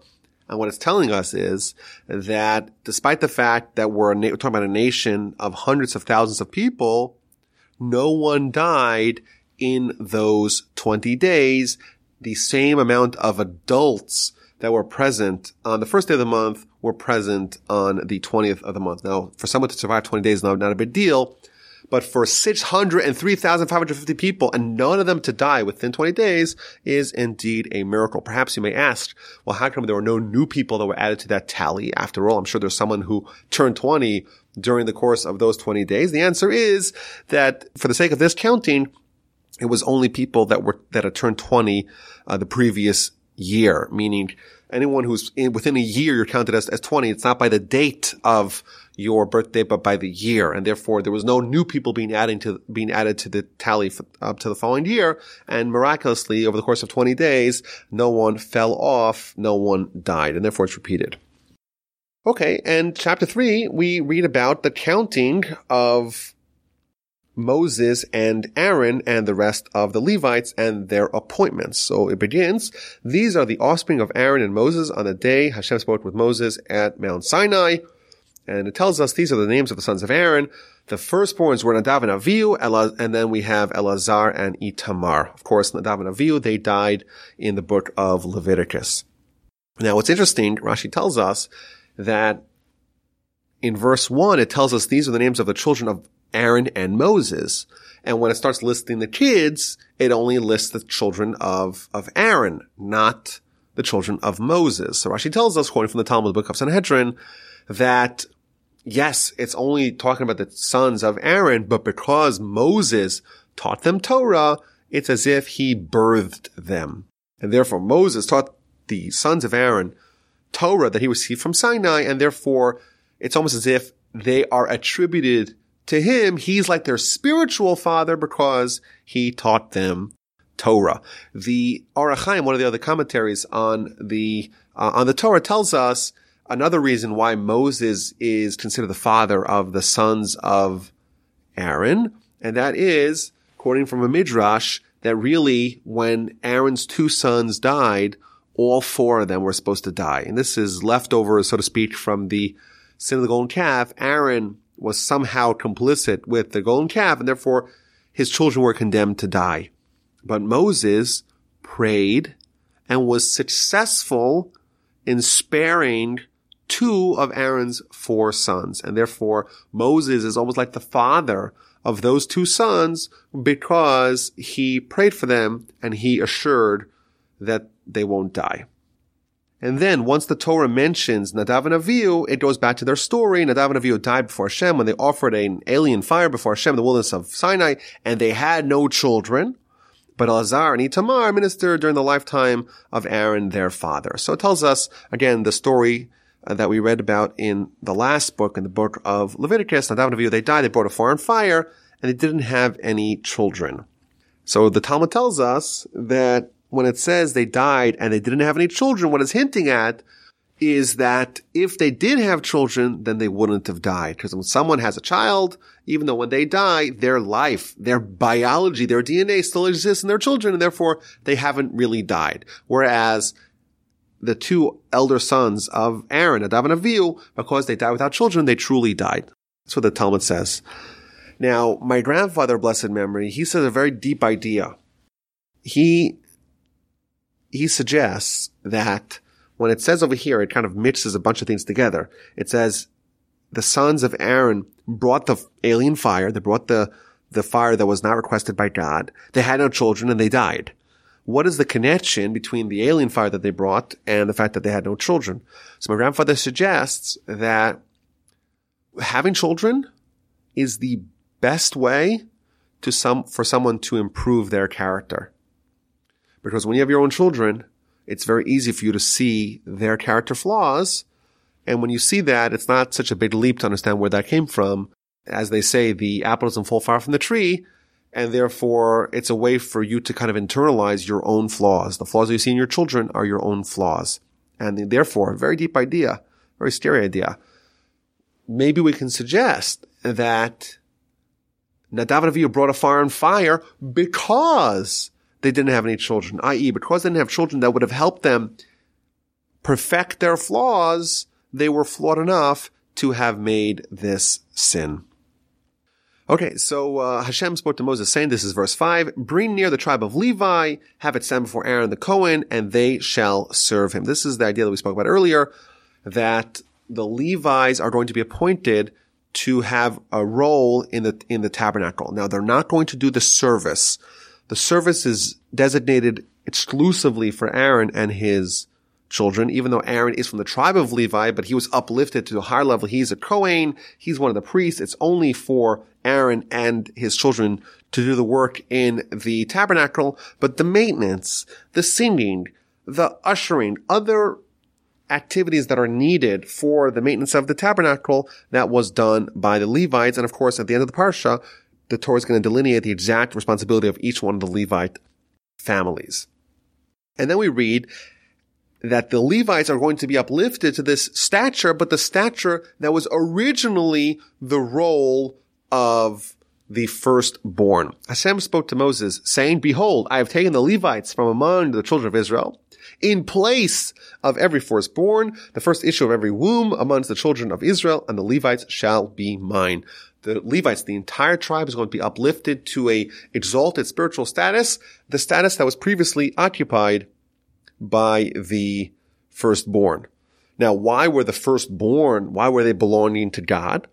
And what it's telling us is that despite the fact that we're, na- we're talking about a nation of hundreds of thousands of people, no one died in those 20 days. The same amount of adults that were present on the first day of the month were present on the 20th of the month. Now, for someone to survive 20 days, not, not a big deal, but for 603,550 people and none of them to die within 20 days is indeed a miracle. Perhaps you may ask, well, how come there were no new people that were added to that tally? After all, I'm sure there's someone who turned 20 during the course of those 20 days? The answer is that for the sake of this counting, it was only people that were, that had turned 20 uh, the previous year, meaning anyone who's in, within a year you're counted as, as 20. It's not by the date of your birthday, but by the year. And therefore there was no new people being added to, being added to the tally up to the following year. And miraculously, over the course of 20 days, no one fell off, no one died, and therefore it's repeated. Okay, and chapter three, we read about the counting of Moses and Aaron and the rest of the Levites and their appointments. So it begins, these are the offspring of Aaron and Moses on the day Hashem spoke with Moses at Mount Sinai. And it tells us these are the names of the sons of Aaron. The firstborns were Nadav and Avihu, and then we have Elazar and Itamar. Of course, Nadav and Avihu, they died in the book of Leviticus. Now, what's interesting, Rashi tells us that in verse one, it tells us these are the names of the children of Aaron and Moses. And when it starts listing the kids, it only lists the children of, of Aaron, not the children of Moses. So Rashi tells us, quoting from the Talmud book of Sanhedrin, that yes, it's only talking about the sons of Aaron, but because Moses taught them Torah, it's as if he birthed them. And therefore Moses taught the sons of Aaron Torah that he received from Sinai, and therefore it's almost as if they are attributed to him. He's like their spiritual father because he taught them Torah. The Ohr HaChaim, one of the other commentaries on the uh, on the Torah, tells us another reason why Moses is considered the father of the sons of Aaron, and that is, according from a midrash, that really when Aaron's two sons died, all four of them were supposed to die. And this is leftovers, so to speak, from the sin of the golden calf. Aaron was somehow complicit with the golden calf, and therefore his children were condemned to die. But Moses prayed and was successful in sparing two of Aaron's four sons. And therefore Moses is almost like the father of those two sons because he prayed for them and he assured that they won't die. And then once the Torah mentions Nadav and Avihu, it goes back to their story. Nadav and Avihu died before Hashem when they offered an alien fire before Hashem in the wilderness of Sinai, and they had no children. But Elazar and Itamar ministered during the lifetime of Aaron, their father. So it tells us, again, the story uh, that we read about in the last book, in the book of Leviticus. Nadav and Avihu, they died, they brought a foreign fire, and they didn't have any children. So the Talmud tells us that when it says they died and they didn't have any children, what it's hinting at is that if they did have children, then they wouldn't have died. Because when someone has a child, even though when they die, their life, their biology, their DNA still exists in their children, and therefore they haven't really died. Whereas the two elder sons of Aaron, Nadav and Avihu, because they died without children, they truly died. That's what the Talmud says. Now, my grandfather, blessed memory, he says a very deep idea. He he suggests that when it says over here, it kind of mixes a bunch of things together. It says the sons of Aaron brought the alien fire. They brought the, the fire that was not requested by God. They had no children and they died. What is the connection between the alien fire that they brought and the fact that they had no children? So my grandfather suggests that having children is the best way to some, for someone to improve their character. Because when you have your own children, it's very easy for you to see their character flaws. And when you see that, it's not such a big leap to understand where that came from. As they say, the apple doesn't fall far from the tree. And therefore, it's a way for you to kind of internalize your own flaws. The flaws that you see in your children are your own flaws. And therefore, a very deep idea, very scary idea. Maybe we can suggest that Nadav and Avihu brought a fire and fire because they didn't have any children, i.e., because they didn't have children that would have helped them perfect their flaws, they were flawed enough to have made this sin. Okay, so uh, Hashem spoke to Moses saying, this is verse 5, bring near the tribe of Levi, have it stand before Aaron the Cohen, and they shall serve him. This is the idea that we spoke about earlier, that the Levites are going to be appointed to have a role in the, in the tabernacle. Now, they're not going to do the service. The service is designated exclusively for Aaron and his children, even though Aaron is from the tribe of Levi, but he was uplifted to a higher level. He's a Kohen. He's one of the priests. It's only for Aaron and his children to do the work in the tabernacle, but the maintenance, the singing, the ushering, other activities that are needed for the maintenance of the tabernacle that was done by the Levites. And of course, at the end of the parsha, the Torah is going to delineate the exact responsibility of each one of the Levite families. And then we read that the Levites are going to be uplifted to this stature, but the stature that was originally the role of the firstborn. Hashem spoke to Moses saying, behold, I have taken the Levites from among the children of Israel in place of every firstborn, the first issue of every womb amongst the children of Israel, and the Levites shall be mine. The Levites, the entire tribe is going to be uplifted to a exalted spiritual status, the status that was previously occupied by the firstborn. Now, why were the firstborn, why were they belonging to God?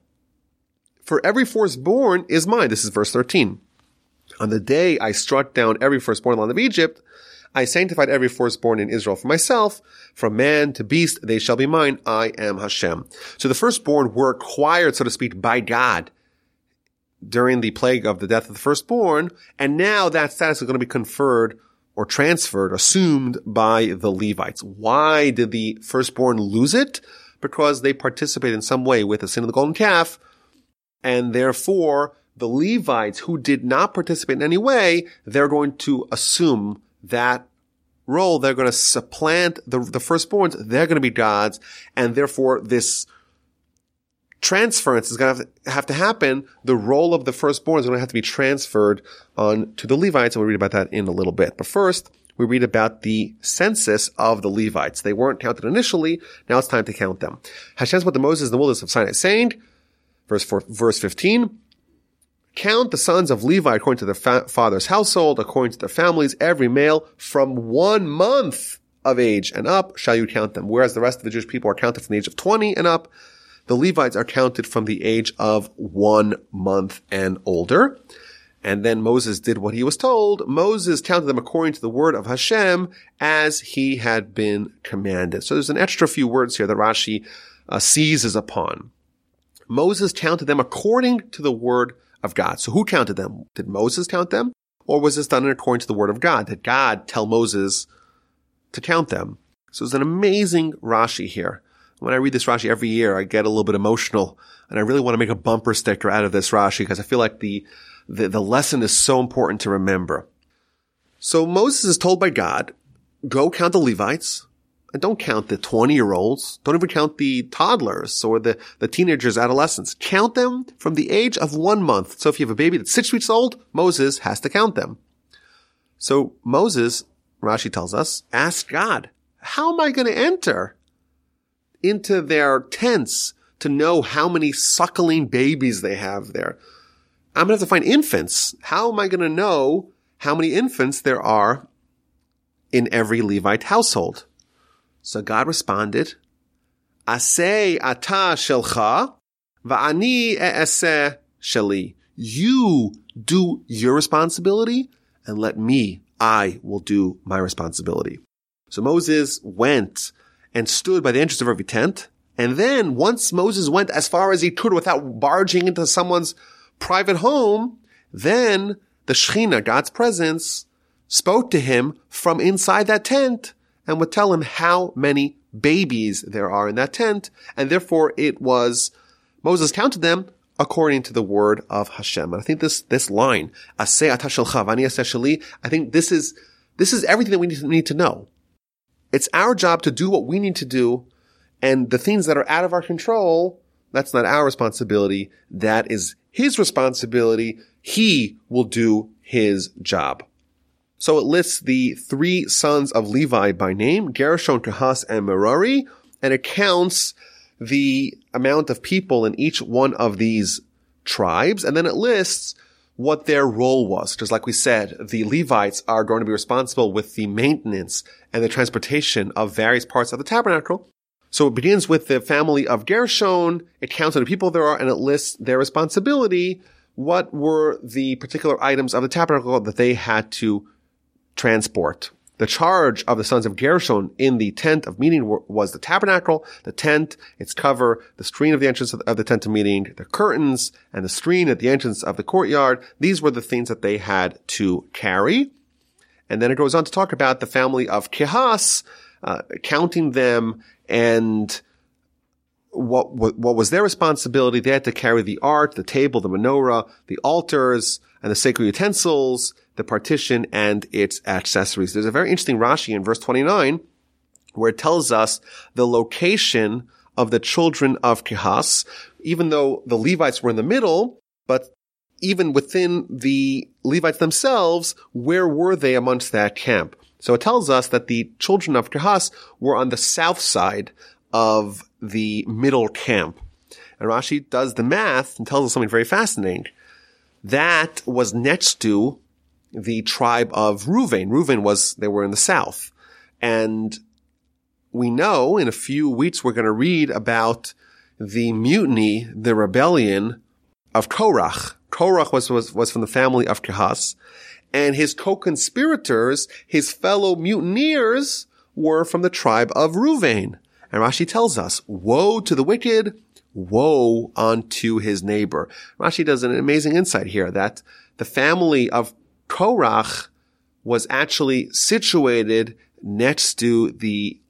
For every firstborn is mine. This is verse 13. On the day I struck down every firstborn in the land of Egypt, I sanctified every firstborn in Israel for myself. From man to beast, they shall be mine. I am Hashem. So the firstborn were acquired, so to speak, by God during the plague of the death of the firstborn. And now that status is going to be conferred or transferred, assumed by the Levites. Why did the firstborn lose it? Because they participated in some way with the sin of the golden calf, and therefore the Levites who did not participate in any way, they're going to assume that role. They're going to supplant the, the firstborns. They're going to be gods, and therefore this transference is going to have to happen. The role of the firstborn is going to have to be transferred on to the Levites, and we'll read about that in a little bit. But first, we read about the census of the Levites. They weren't counted initially. Now it's time to count them. Hashem spoke to Moses in the wilderness of Sinai, saying, verse four, verse 15, Count the sons of Levi according to their fa- father's household, according to their families, every male from one month of age and up shall you count them. Whereas the rest of the Jewish people are counted from the age of 20 and up, the Levites are counted from the age of one month and older. And then Moses did what he was told. Moses counted them according to the word of Hashem as he had been commanded. So there's an extra few words here that Rashi uh, seizes upon. Moses counted them according to the word of God. So who counted them? Did Moses count them? Or was this done according to the word of God? Did God tell Moses to count them? So it's an amazing Rashi here. When I read this Rashi every year, I get a little bit emotional and I really want to make a bumper sticker out of this Rashi because I feel like the, the, the lesson is so important to remember. So Moses is told by God, go count the Levites and don't count the 20 year olds. Don't even count the toddlers or the, the teenagers, adolescents. Count them from the age of one month. So if you have a baby that's six weeks old, Moses has to count them. So Moses, Rashi tells us, asked God, how am I going to enter into their tents to know how many suckling babies they have there. I'm to have to find infants. How am I to know how many infants there are in every Levite household? So God responded, Aseh ata shelcha va'ani e'eseh sheli. You do your responsibility and let me, I will do my responsibility. So Moses went and stood by the entrance of every tent. And then once Moses went as far as he could without barging into someone's private home, then the Shekhinah, God's presence, spoke to him from inside that tent and would tell him how many babies there are in that tent. And therefore it was, Moses counted them according to the word of Hashem. And I think this, this line, I think this is, this is everything that we need to, need to know. It's our job to do what we need to do, and the things that are out of our control, that's not our responsibility. That is his responsibility. He will do his job. So it lists the three sons of Levi by name, Gershon, Kahas, and Merari, and it counts the amount of people in each one of these tribes, and then it lists what their role was. Just like we said, the Levites are going to be responsible with the maintenance and the transportation of various parts of the tabernacle. So it begins with the family of Gershon. It counts how many people there are and it lists their responsibility. What were the particular items of the tabernacle that they had to transport? The charge of the sons of Gershon in the tent of meeting was the tabernacle, the tent, its cover, the screen of the entrance of the tent of meeting, the curtains, and the screen at the entrance of the courtyard. These were the things that they had to carry. And then it goes on to talk about the family of Kehas, uh, counting them and what, what, what was their responsibility? They had to carry the ark, the table, the menorah, the altars, and the sacred utensils, the partition, and its accessories. There's a very interesting Rashi in verse 29 where it tells us the location of the children of Kehas, even though the Levites were in the middle, but even within the Levites themselves, where were they amongst that camp? So it tells us that the children of Kehas were on the south side of the middle camp. And Rashi does the math and tells us something very fascinating. That was next to the tribe of Reuven. Reuven was, they were in the south. And we know in a few weeks we're going to read about the mutiny, the rebellion of Korach. Korach was, was, was from the family of Kehas and his co-conspirators, his fellow mutineers, were from the tribe of Ruvain. And Rashi tells us, woe to the wicked, woe unto his neighbor. Rashi does an amazing insight here that the family of Korach was actually situated next to the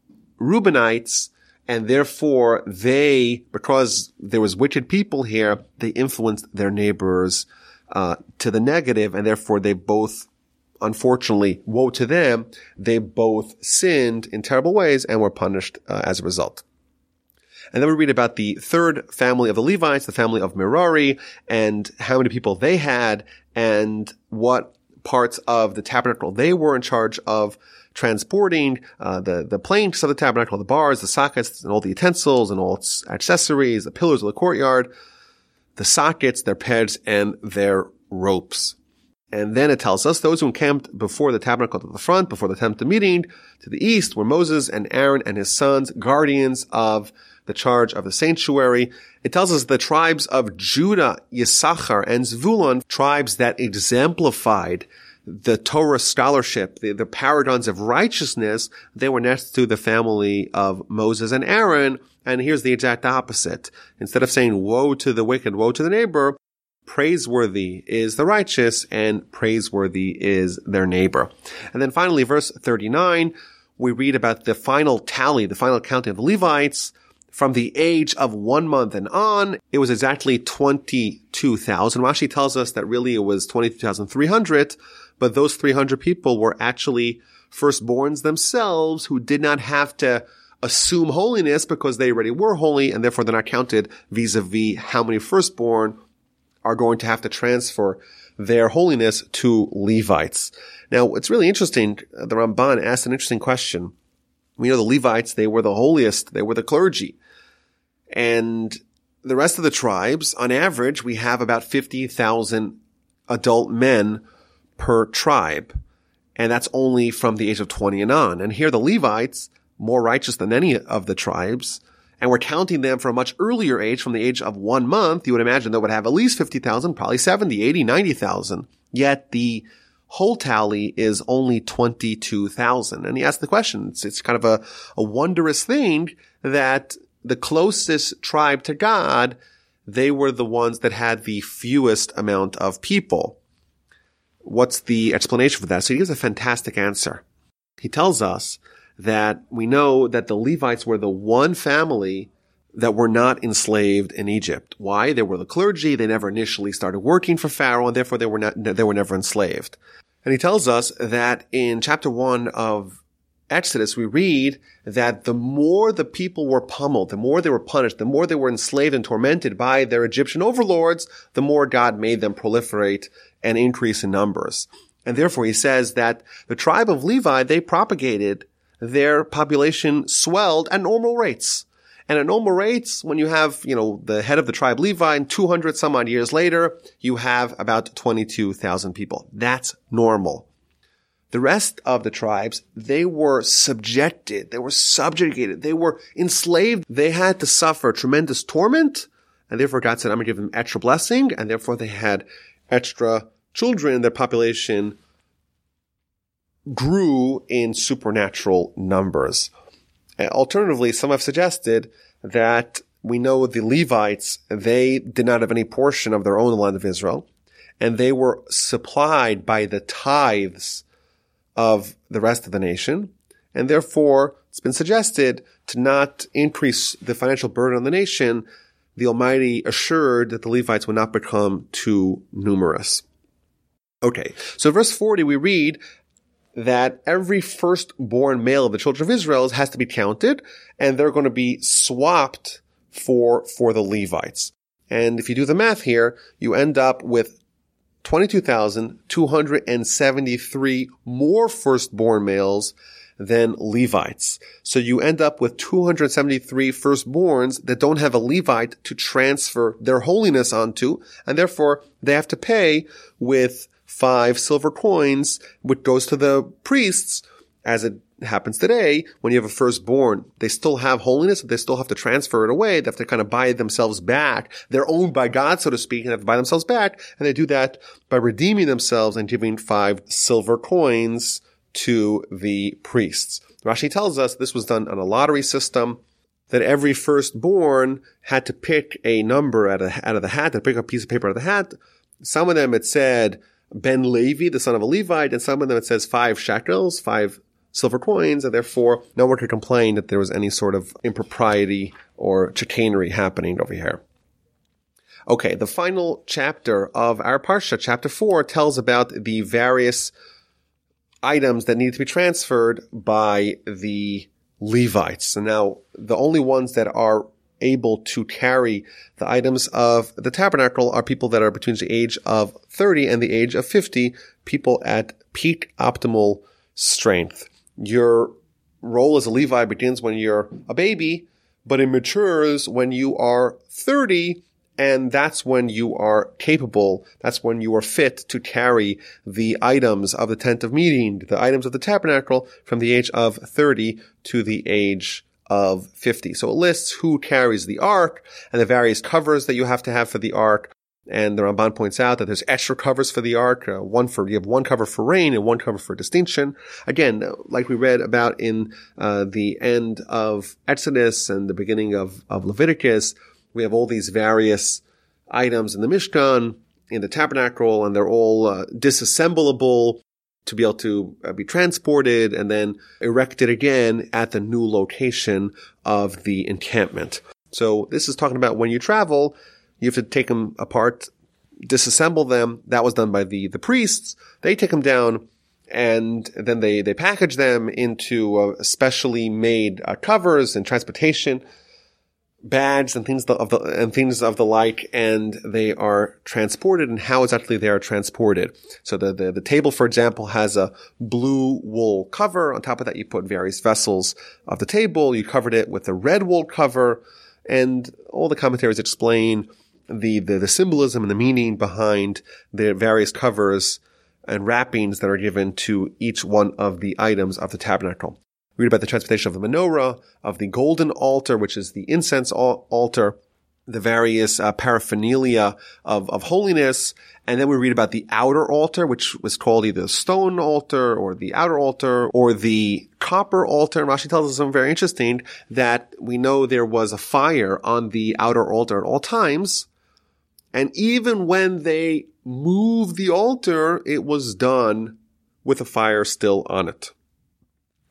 Reubenites, and therefore they, because there was wicked people here, they influenced their neighbors uh, to the negative, and therefore they both, unfortunately, woe to them, they both sinned in terrible ways and were punished uh, as a result. And then we read about the third family of the Levites, the family of Merari, and how many people they had, and what parts of the tabernacle they were in charge of transporting, uh, the, the planks of the tabernacle, the bars, the sockets, and all the utensils, and all its accessories, the pillars of the courtyard, the sockets, their pegs, and their ropes. And then it tells us those who encamped before the tabernacle to the front, before the tent of meeting, to the east were Moses and Aaron and his sons, guardians of the charge of the sanctuary. It tells us the tribes of Judah, Yisachar, and Zvulun, tribes that exemplified the Torah scholarship, the, the paradigms of righteousness, they were next to the family of Moses and Aaron, and here's the exact opposite. Instead of saying woe to the wicked, woe to the neighbor, praiseworthy is the righteous and praiseworthy is their neighbor. And then finally, verse 39, we read about the final tally, the final counting of the Levites. From the age of one month and on, it was exactly 22,000. Rashi tells us that really it was 22,300, but those 300 people were actually firstborns themselves who did not have to assume holiness because they already were holy and therefore they're not counted vis-a-vis how many firstborn are going to have to transfer their holiness to Levites. Now, it's really interesting. The Ramban asked an interesting question. We know the Levites, they were the holiest. They were the clergy. And the rest of the tribes, on average, we have about 50,000 adult men per tribe. And that's only from the age of 20 and on. And here the Levites, more righteous than any of the tribes, and we're counting them from a much earlier age, from the age of one month, you would imagine they would have at least 50,000, probably 70, 80, 90,000. Yet the whole tally is only 22,000. And he asked the question, it's, it's kind of a, a wondrous thing that the closest tribe to God, they were the ones that had the fewest amount of people. What's the explanation for that? So he gives a fantastic answer. He tells us that we know that the Levites were the one family that were not enslaved in Egypt. Why? They were the clergy. They never initially started working for Pharaoh and therefore they were not, they were never enslaved. And he tells us that in chapter one of Exodus, we read that the more the people were pummeled, the more they were punished, the more they were enslaved and tormented by their Egyptian overlords, the more God made them proliferate and increase in numbers. And therefore he says that the tribe of Levi, they propagated their population swelled at normal rates. And at normal rates, when you have, you know, the head of the tribe Levi and 200 some odd years later, you have about 22,000 people. That's normal. The rest of the tribes, they were subjected, they were subjugated, they were enslaved. They had to suffer tremendous torment. And therefore God said, I'm going to give them extra blessing. And therefore they had extra children. Their population grew in supernatural numbers. Uh, alternatively, some have suggested that we know the Levites, they did not have any portion of their own land of Israel, and they were supplied by the tithes of the rest of the nation, and therefore it's been suggested to not increase the financial burden on the nation, the Almighty assured that the Levites would not become too numerous. Okay, so verse 40 we read that every firstborn male of the children of Israel has to be counted and they're going to be swapped for, for the Levites. And if you do the math here, you end up with 22,273 more firstborn males than Levites. So you end up with 273 firstborns that don't have a Levite to transfer their holiness onto, and therefore they have to pay with five silver coins, which goes to the priests, as it happens today, when you have a firstborn, they still have holiness, but they still have to transfer it away, they have to kind of buy themselves back. They're owned by God, so to speak, and have to buy themselves back, and they do that by redeeming themselves and giving five silver coins to the priests. Rashi tells us this was done on a lottery system, that every firstborn had to pick a number out of, out of the hat, to pick a piece of paper out of the hat. Some of them it said Ben Levi, the son of a Levite, and some of them it says five shekels, five silver coins, and therefore no one could complain that there was any sort of impropriety or chicanery happening over here. Okay, the final chapter of our Parsha, chapter four, tells about the various items that need to be transferred by the Levites. And now the only ones that are able to carry the items of the tabernacle are people that are between the age of 30 and the age of 50, people at peak optimal strength. Your role as a Levi begins when you're a baby, but it matures when you are 30 and that's when you are capable, that's when you are fit to carry the items of the tent of meeting, the items of the tabernacle from the age of 30 to the age of 50. So it lists who carries the ark and the various covers that you have to have for the ark. And the Ramban points out that there's extra covers for the ark, uh, one for, you have one cover for rain and one cover for distinction. Again, like we read about in uh, the end of Exodus and the beginning of, of Leviticus, we have all these various items in the Mishkan, in the tabernacle, and they're all uh, disassemblable to be able to uh, be transported and then erected again at the new location of the encampment. So this is talking about when you travel, you have to take them apart, disassemble them. That was done by the, the priests. They take them down and then they, they package them into uh, specially made uh, covers and transportation bags and things of the and things of the like, and they are transported and how exactly they are transported. So the, the, the table, for example, has a blue wool cover. On top of that, you put various vessels of the table. You covered it with a red wool cover, and all the commentaries explain the, the, the symbolism and the meaning behind the various covers and wrappings that are given to each one of the items of the tabernacle read about the transportation of the menorah, of the golden altar, which is the incense altar, the various uh, paraphernalia of, of holiness. And then we read about the outer altar, which was called either the stone altar or the outer altar or the copper altar. And Rashi tells us something very interesting that we know there was a fire on the outer altar at all times. And even when they moved the altar, it was done with a fire still on it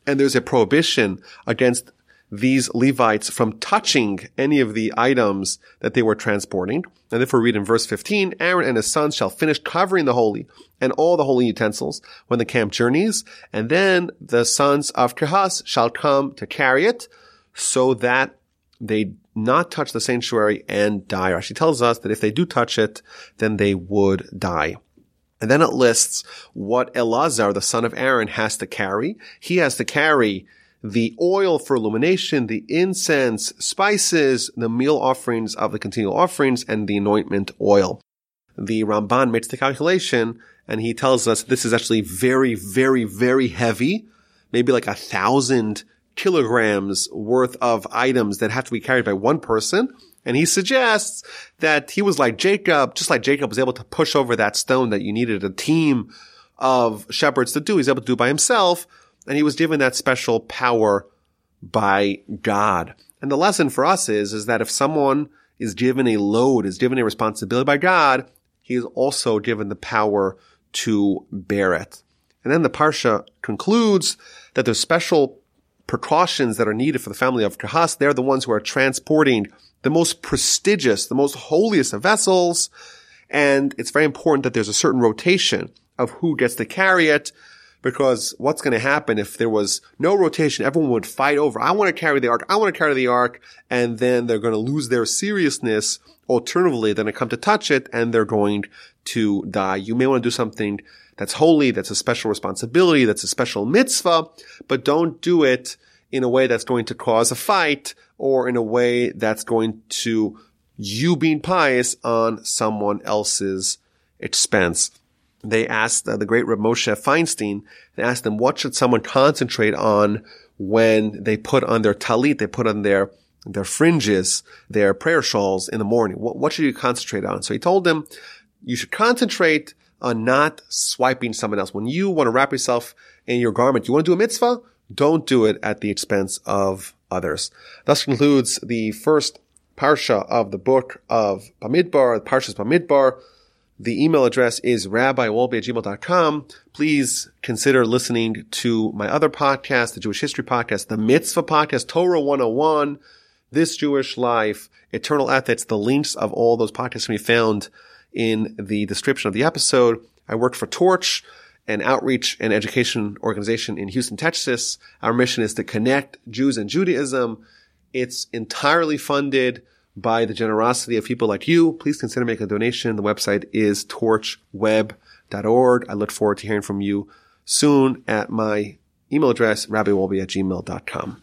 and there's a prohibition against these Levites from touching any of the items that they were transporting. And therefore read in verse 15, Aaron and his sons shall finish covering the holy and all the holy utensils when the camp journeys. And then the sons of Kehas shall come to carry it so that they not touch the sanctuary and die. She tells us that if they do touch it, then they would die. And then it lists what Elazar, the son of Aaron, has to carry. He has to carry the oil for illumination, the incense, spices, the meal offerings of the continual offerings, and the anointment oil. The Ramban makes the calculation and he tells us this is actually very, very, very heavy, maybe like a thousand kilograms worth of items that have to be carried by one person. And he suggests that he was like Jacob, just like Jacob was able to push over that stone that you needed a team of shepherds to do. He's able to do by himself and he was given that special power by God. And the lesson for us is, is that if someone is given a load, is given a responsibility by God, he is also given the power to bear it. And then the Parsha concludes that there's special precautions that are needed for the family of Kahas. They're the ones who are transporting the most prestigious, the most holiest of vessels. And it's very important that there's a certain rotation of who gets to carry it because what's going to happen if there was no rotation? Everyone would fight over, I want to carry the ark. I want to carry the ark. And then they're going to lose their seriousness. Alternatively, then they come to touch it and they're going to die. You may want to do something that's holy, that's a special responsibility, that's a special mitzvah, but don't do it in a way that's going to cause a fight or in a way that's going to you being pious on someone else's expense they asked uh, the great Reb Moshe Feinstein, they asked them, what should someone concentrate on when they put on their talit, they put on their, their fringes, their prayer shawls in the morning? What, what should you concentrate on? So he told them, you should concentrate on not swiping someone else. When you want to wrap yourself in your garment, you want to do a mitzvah, don't do it at the expense of others. Thus concludes the first parsha of the book of Bamidbar, Parshas Bamidbar. The email address is rabbiwolbe. Please consider listening to my other podcast, the Jewish History Podcast, the Mitzvah Podcast, Torah 101, This Jewish Life, Eternal Ethics. The links of all those podcasts can be found in the description of the episode. I work for Torch, an outreach and education organization in Houston, Texas. Our mission is to connect Jews and Judaism. It's entirely funded by the generosity of people like you, please consider making a donation. The website is torchweb.org. I look forward to hearing from you soon at my email address, rabbiwolbe at gmail.com.